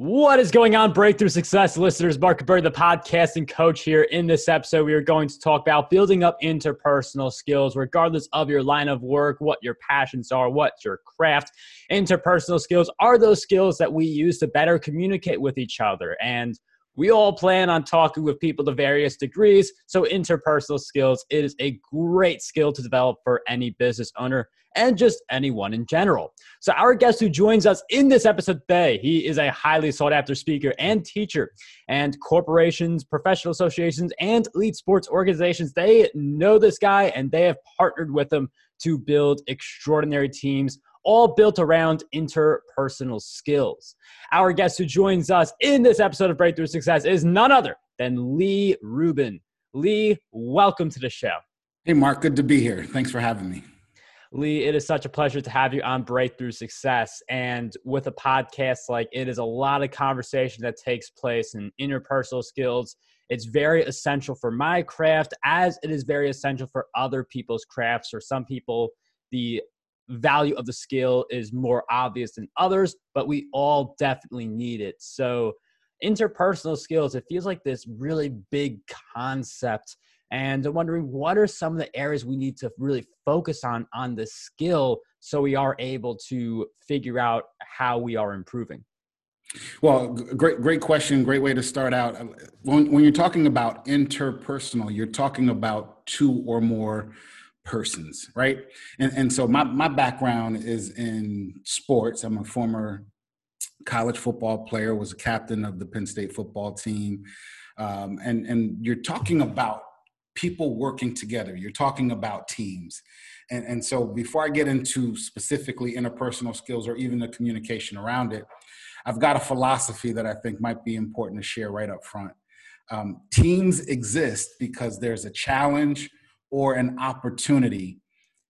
What is going on, Breakthrough Success listeners? Mark Berg, the podcasting coach here. In this episode, we are going to talk about building up interpersonal skills, regardless of your line of work, what your passions are, what your craft. Interpersonal skills are those skills that we use to better communicate with each other. And we all plan on talking with people to various degrees. So, interpersonal skills is a great skill to develop for any business owner and just anyone in general. So, our guest who joins us in this episode today, he is a highly sought after speaker and teacher. And corporations, professional associations, and elite sports organizations, they know this guy and they have partnered with him to build extraordinary teams all built around interpersonal skills. Our guest who joins us in this episode of Breakthrough Success is none other than Lee Rubin. Lee, welcome to the show. Hey, Mark, good to be here. Thanks for having me. Lee, it is such a pleasure to have you on Breakthrough Success. And with a podcast like it is a lot of conversation that takes place in interpersonal skills. It's very essential for my craft, as it is very essential for other people's crafts. or some people, the value of the skill is more obvious than others, but we all definitely need it. So, interpersonal skills, it feels like this really big concept and I'm wondering what are some of the areas we need to really focus on on the skill so we are able to figure out how we are improving. Well, great, great question. Great way to start out. Uh, when, when you're talking about interpersonal, you're talking about two or more persons, right? And, and so my, my background is in sports. I'm a former college football player, was a captain of the Penn State football team. Um, and, and you're talking about people working together. You're talking about teams. And, and so before I get into specifically interpersonal skills or even the communication around it, I've got a philosophy that I think might be important to share right up front. Um, teams exist because there's a challenge or an opportunity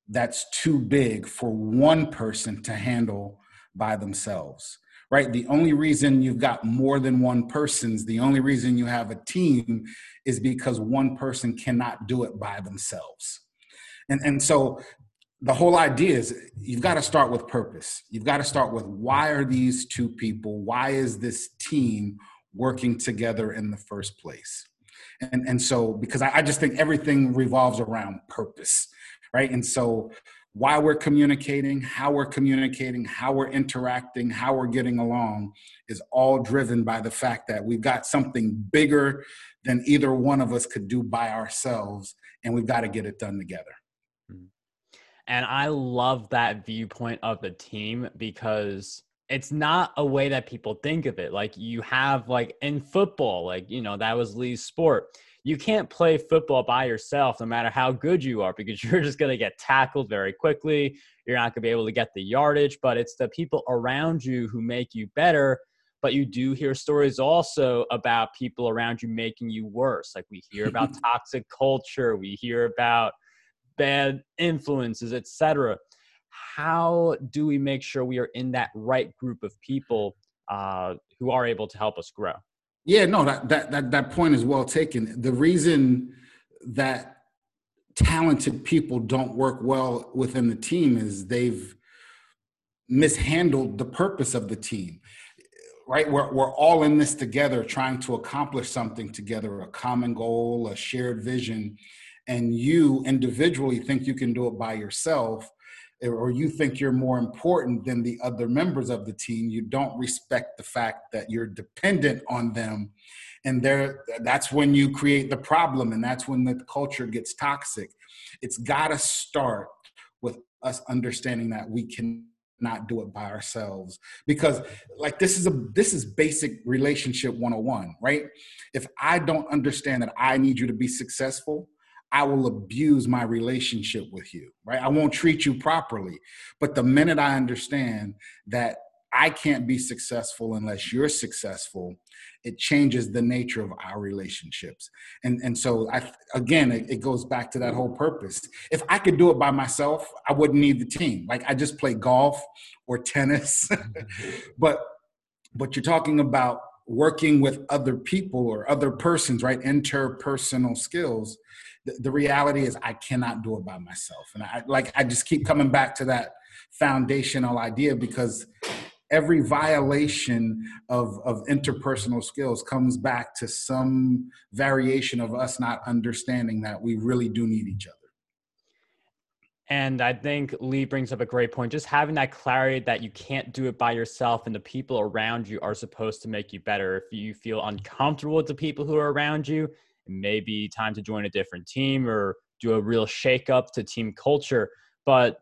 that's too big for one person to handle by themselves right? The only reason you've got more than one person's, the only reason you have a team is because one person cannot do it by themselves. And, and so the whole idea is you've got to start with purpose. You've got to start with why are these two people, why is this team working together in the first place? And, and so, because I, I just think everything revolves around purpose, right? And so, why we're communicating, how we're communicating, how we're interacting, how we're getting along is all driven by the fact that we've got something bigger than either one of us could do by ourselves, and we've got to get it done together. Mm-hmm. And I love that viewpoint of the team because it's not a way that people think of it. Like you have like in football, like you know, that was Lee's sport you can't play football by yourself no matter how good you are because you're just going to get tackled very quickly. You're not going to be able to get the yardage, but it's the people around you who make you better. But you do hear stories also about people around you making you worse. Like we hear about toxic culture, we hear about bad influences, etc. How do we make sure we are in that right group of people uh, who are able to help us grow? Yeah, no, that, that that that point is well taken. The reason that talented people don't work well within the team is they've mishandled the purpose of the team. Right? We're we're all in this together trying to accomplish something together, a common goal, a shared vision, and you individually think you can do it by yourself or you think you're more important than the other members of the team you don't respect the fact that you're dependent on them. And there that's when you create the problem and that's when the culture gets toxic. It's got to start with us understanding that we can not do it by ourselves. Because like this is a this is basic relationship 101 right? If i don't understand that i need you to be successful I will abuse my relationship with you, right? I won't treat you properly. But the minute I understand that I can't be successful unless you're successful, it changes the nature of our relationships. And, and so, I, again, it, it goes back to that whole purpose. If I could do it by myself, I wouldn't need the team. Like I just play golf or tennis. Mm-hmm. but, but you're talking about working with other people or other persons, right? Interpersonal skills the, the reality is I cannot do it by myself. And I like I just keep coming back to that foundational idea because every violation of, of interpersonal skills comes back to some variation of us not understanding that we really do need each other. And I think Lee brings up a great point. Just having that clarity that you can't do it by yourself and the people around you are supposed to make you better. If you feel uncomfortable with the people who are around you, it may be time to join a different team or do a real shake up to team culture. But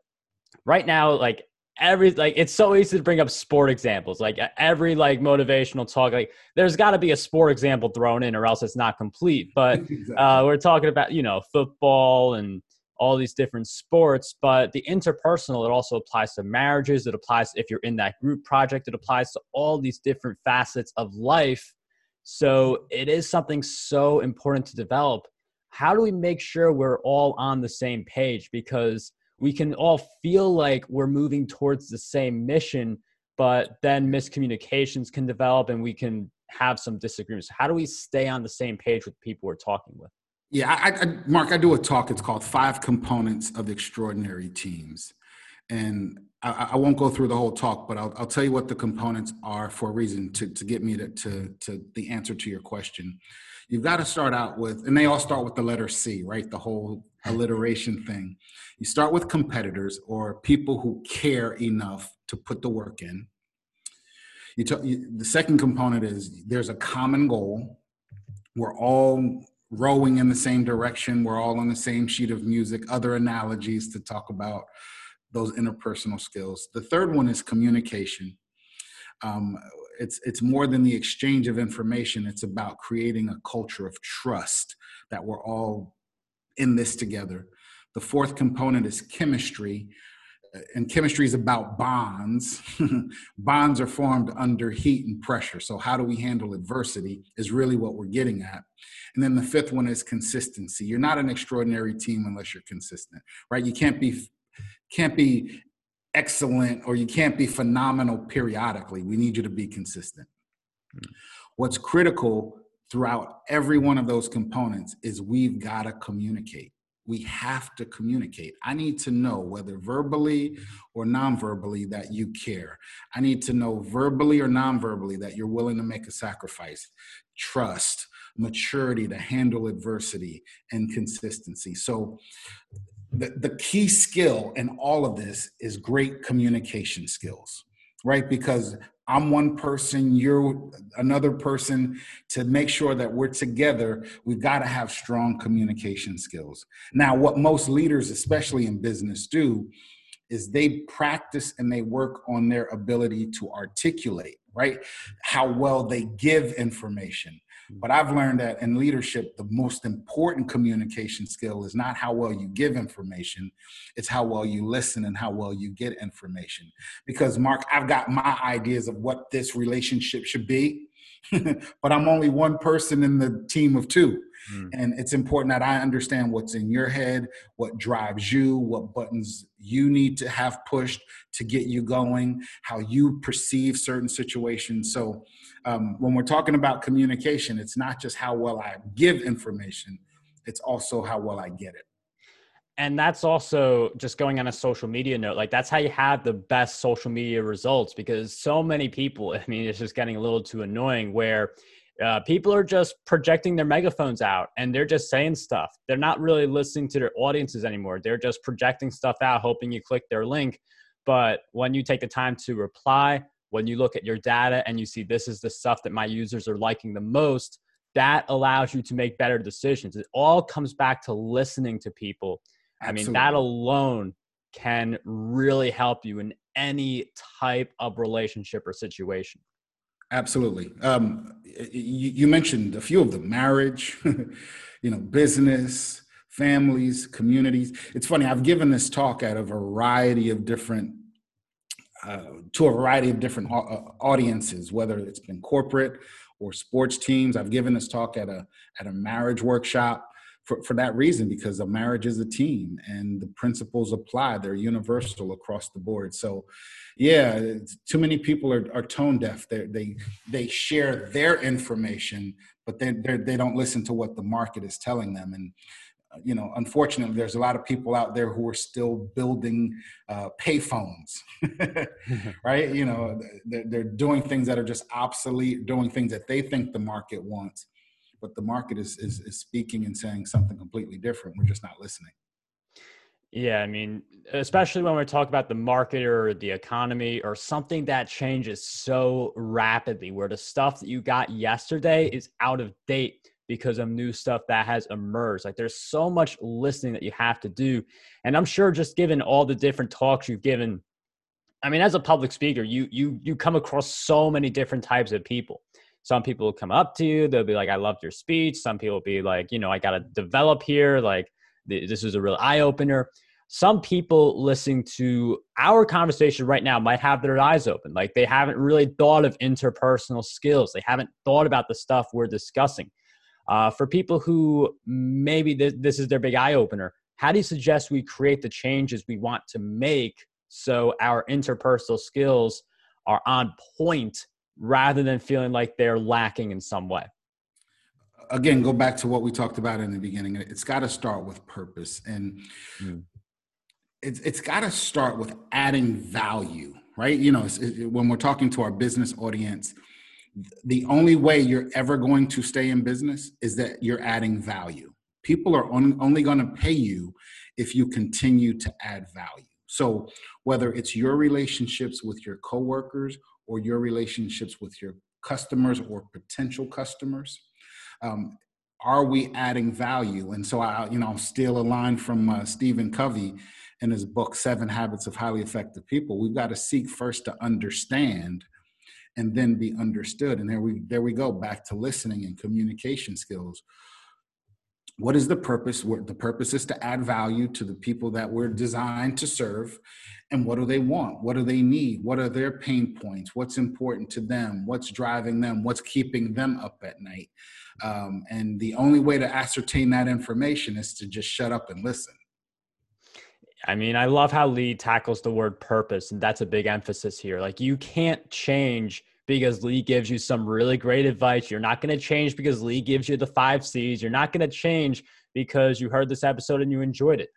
right now, like every like it's so easy to bring up sport examples like every like motivational talk like there's got to be a sport example thrown in or else it's not complete but uh, we're talking about you know football and all these different sports but the interpersonal it also applies to marriages it applies if you're in that group project it applies to all these different facets of life so it is something so important to develop how do we make sure we're all on the same page because we can all feel like we're moving towards the same mission, but then miscommunications can develop and we can have some disagreements. How do we stay on the same page with people we're talking with? Yeah, I, I, Mark, I do a talk. It's called Five Components of Extraordinary Teams. And I, I won't go through the whole talk, but I'll, I'll, tell you what the components are for a reason to, to get me to, to, to the answer to your question. You've got to start out with, and they all start with the letter C, right? The whole alliteration thing. You start with competitors or people who care enough to put the work in. You, t- you the second component is there's a common goal. We're all rowing in the same direction. We're all on the same sheet of music. Other analogies to talk about those interpersonal skills. The third one is communication. Um, it's it's more than the exchange of information. It's about creating a culture of trust that we're all in this together. The fourth component is chemistry. And chemistry is about bonds. bonds are formed under heat and pressure. So, how do we handle adversity is really what we're getting at. And then the fifth one is consistency. You're not an extraordinary team unless you're consistent, right? You can't be can't be excellent or you can't be phenomenal periodically. We need you to be consistent. Mm. What's critical throughout every one of those components is we've got to communicate. We have to communicate. I need to know whether verbally or non-verbally that you care. I need to know verbally or non-verbally that you're willing to make a sacrifice. Trust, maturity to handle adversity, and consistency. So the, the key skill in all of this is great communication skills, right? Because I'm one person, you're another person. To make sure that we're together, we've got to have strong communication skills. Now, what most leaders, especially in business, do is they practice and they work on their ability to articulate, right? How well they give information, but I've learned that in leadership, the most important communication skill is not how well you give information, it's how well you listen and how well you get information. Because, Mark, I've got my ideas of what this relationship should be, but I'm only one person in the team of two. Mm. And it's important that I understand what's in your head, what drives you, what buttons you need to have pushed to get you going, how you perceive certain situations. So, um, when we're talking about communication, it's not just how well I give information, it's also how well I get it. And that's also just going on a social media note. Like, that's how you have the best social media results because so many people, I mean, it's just getting a little too annoying where uh, people are just projecting their megaphones out and they're just saying stuff. They're not really listening to their audiences anymore. They're just projecting stuff out, hoping you click their link. But when you take the time to reply, when you look at your data and you see this is the stuff that my users are liking the most, that allows you to make better decisions. It all comes back to listening to people. Absolutely. I mean, that alone can really help you in any type of relationship or situation. Absolutely. Um, you, you, mentioned a few of them: marriage, you know, business, families, communities. It's funny. I've given this talk at a variety of different uh, to a variety of different uh, audiences, whether it's been corporate or sports teams. I've given this talk at a at a marriage workshop for, for that reason because a marriage is a team and the principles apply. They're universal across the board. So, yeah, too many people are, are tone deaf. They they they share their information, but they they don't listen to what the market is telling them and you know, unfortunately, there's a lot of people out there who are still building uh, payphones, right? You know, they're, they're doing things that are just obsolete, doing things that they think the market wants, but the market is, is, is speaking and saying something completely different. We're just not listening. Yeah, I mean, especially when we're talking about the market or the economy or something that changes so rapidly, where the stuff that you got yesterday is out of date because of new stuff that has emerged. Like there's so much listening that you have to do. And I'm sure just given all the different talks you've given, I mean, as a public speaker, you you you come across so many different types of people. Some people will come up to you, they'll be like, I loved your speech. Some people will be like, you know, I gotta develop here, like this is a real eye opener. Some people listening to our conversation right now might have their eyes open. Like they haven't really thought of interpersonal skills. They haven't thought about the stuff we're discussing. Uh, for people who maybe th- this is their big eye opener, how do you suggest we create the changes we want to make so our interpersonal skills are on point rather than feeling like they're lacking in some way? Again, go back to what we talked about in the beginning. It's got to start with purpose, and mm. it's it's got to start with adding value, right? You know, it, when we're talking to our business audience, the only way you're ever going to stay in business is that you're adding value. People are on, only going to pay you if you continue to add value. So, whether it's your relationships with your coworkers or your relationships with your customers or potential customers, um, are we adding value? And so, I, you know, I'll steal a line from uh, Stephen Covey in his book Seven Habits of Highly Effective People. We've got to seek first to understand and then be understood. And there we there we go back to listening and communication skills. What is the purpose? The purpose is to add value to the people that we're designed to serve. And what do they want? What do they need? What are their pain points? What's important to them? What's driving them? What's keeping them up at night? Um, and the only way to ascertain that information is to just shut up and listen. I mean, I love how Lee tackles the word purpose, and that's a big emphasis here. Like, you can't change because Lee gives you some really great advice. You're not going to change because Lee gives you the five C's. You're not going to change because you heard this episode and you enjoyed it.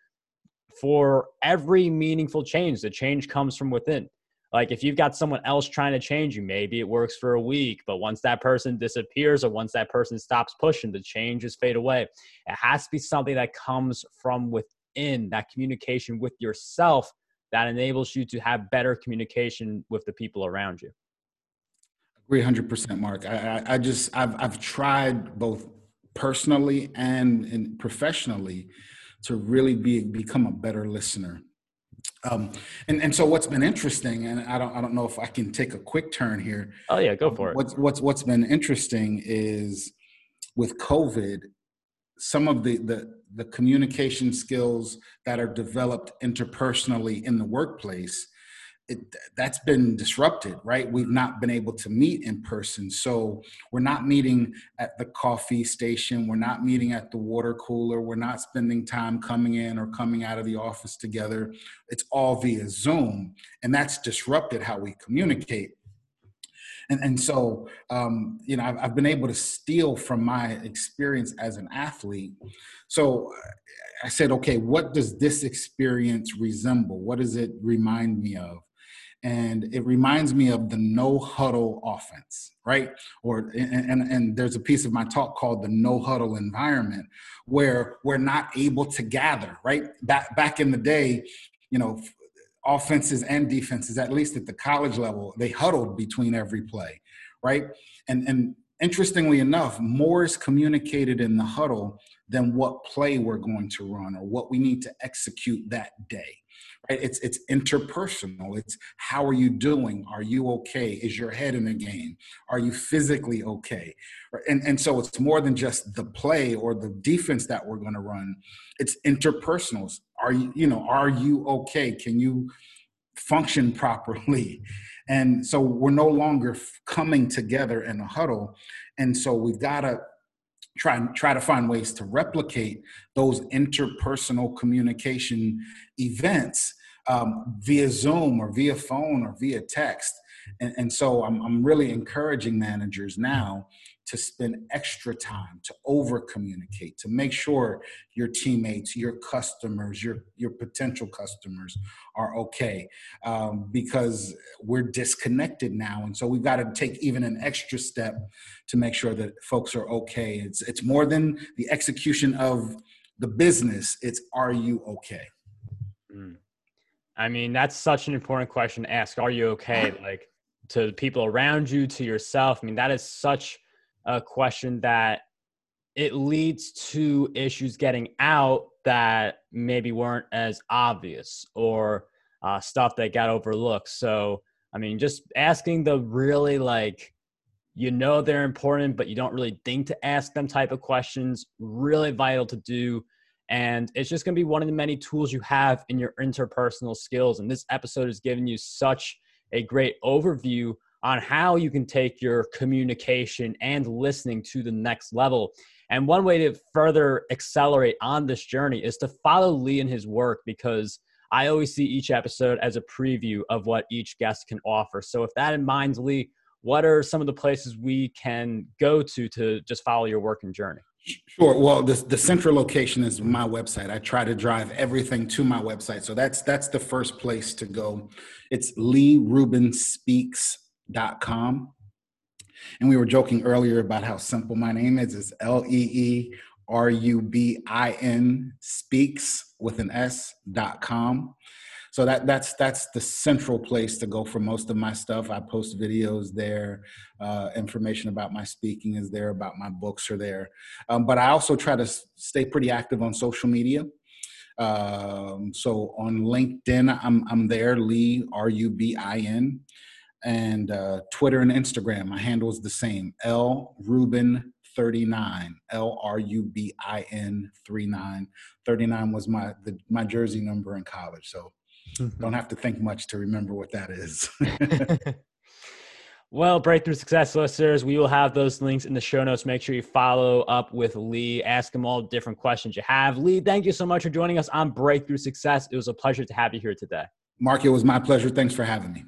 For every meaningful change, the change comes from within. Like if you've got someone else trying to change you, maybe it works for a week, but once that person disappears or once that person stops pushing, the changes fade away. It has to be something that comes from within that communication with yourself that enables you to have better communication with the people around you. Agree 100%, Mark. I, I, just, I've, I've tried both personally and, and professionally to really be, become a better listener. Um, and, and so what's been interesting, and I don't, I don't know if I can take a quick turn here. Oh yeah, go for it. What's, what's, what's been interesting is with COVID, some of the, the the communication skills that are developed interpersonally in the workplace it, that's been disrupted right? We've not been able to meet in person. So we're not meeting at the coffee station. We're not meeting at the water cooler. We're not spending time coming in or coming out of the office together. It's all via zoom and that's disrupted how we communicate. And and so um, you know I've, I've, been able to steal from my experience as an athlete. So i said okay what does this experience resemble? What does it remind me of and it reminds me of the no huddle offense right or and, and, and there's a piece of my talk called the no huddle environment where we're not able to gather right back back in the day you know offenses and defenses, at least at the college level, they huddled between every play, right? And and interestingly enough, more is communicated in the huddle than what play we're going to run or what we need to execute that day. Right? It's it's interpersonal. It's how are you doing? Are you okay? Is your head in the game? Are you physically okay? And and so it's more than just the play or the defense that we're going to run. It's interpersonals. Are you you know are you okay? Can you function properly? And so we're no longer coming together in a huddle. And so we've got to try and try to find ways to replicate those interpersonal communication events um, via Zoom or via phone or via text. And, and so I'm, I'm really encouraging managers now to spend extra time to over communicate to make sure your teammates your customers your your potential customers are okay um, because we're disconnected now. And so we've got to take even an extra step to make sure that folks are okay. It's it's more than the execution of the business it's are you okay? Mm. i mean that's such an important question to ask. Are you okay? Like to the people around you to yourself. I mean that is such a question that it leads to issues getting out that maybe weren't as obvious or uh, stuff that got overlooked. So, I mean, just asking the really like, you know, they're important, but you don't really think to ask them type of questions, really vital to do. And it's just going to be one of the many tools you have in your interpersonal skills. And this episode has given you such a great overview on how you can take your communication and listening to the next level. And one way to further accelerate on this journey is to follow Lee in his work because I always see each episode as a preview of what each guest can offer. So, with that in mind, Lee, what are some of the places we can go to to just follow your work and journey? Sure. Well, the, the central location is my website. I try to drive everything to my website. So that's that's the first place to go. It's Lee Rubin Speaks com. And we were joking earlier about how simple my name is. It's L E E R U B I N speaks with an S dot com. So that that's that's the central place to go for most of my stuff. I post videos there, uh, information about my speaking is there, about my books are there. Um, but I also try to stay pretty active on social media. Um, so on LinkedIn, I'm I'm there, Lee R U B I N and uh, Twitter and Instagram. My handle is the same L Rubin 39 L R U B I N 39. 39 was my the, my jersey number in college, so mm-hmm. don't have to think much to remember what that is. well, Breakthrough Success listeners, we will have those links in the show notes. Make sure you follow up with Lee, ask him all different questions you have. Lee, thank you so much for joining us on Breakthrough Success. It was a pleasure to have you here today. Mark, it was my pleasure. Thanks for having me.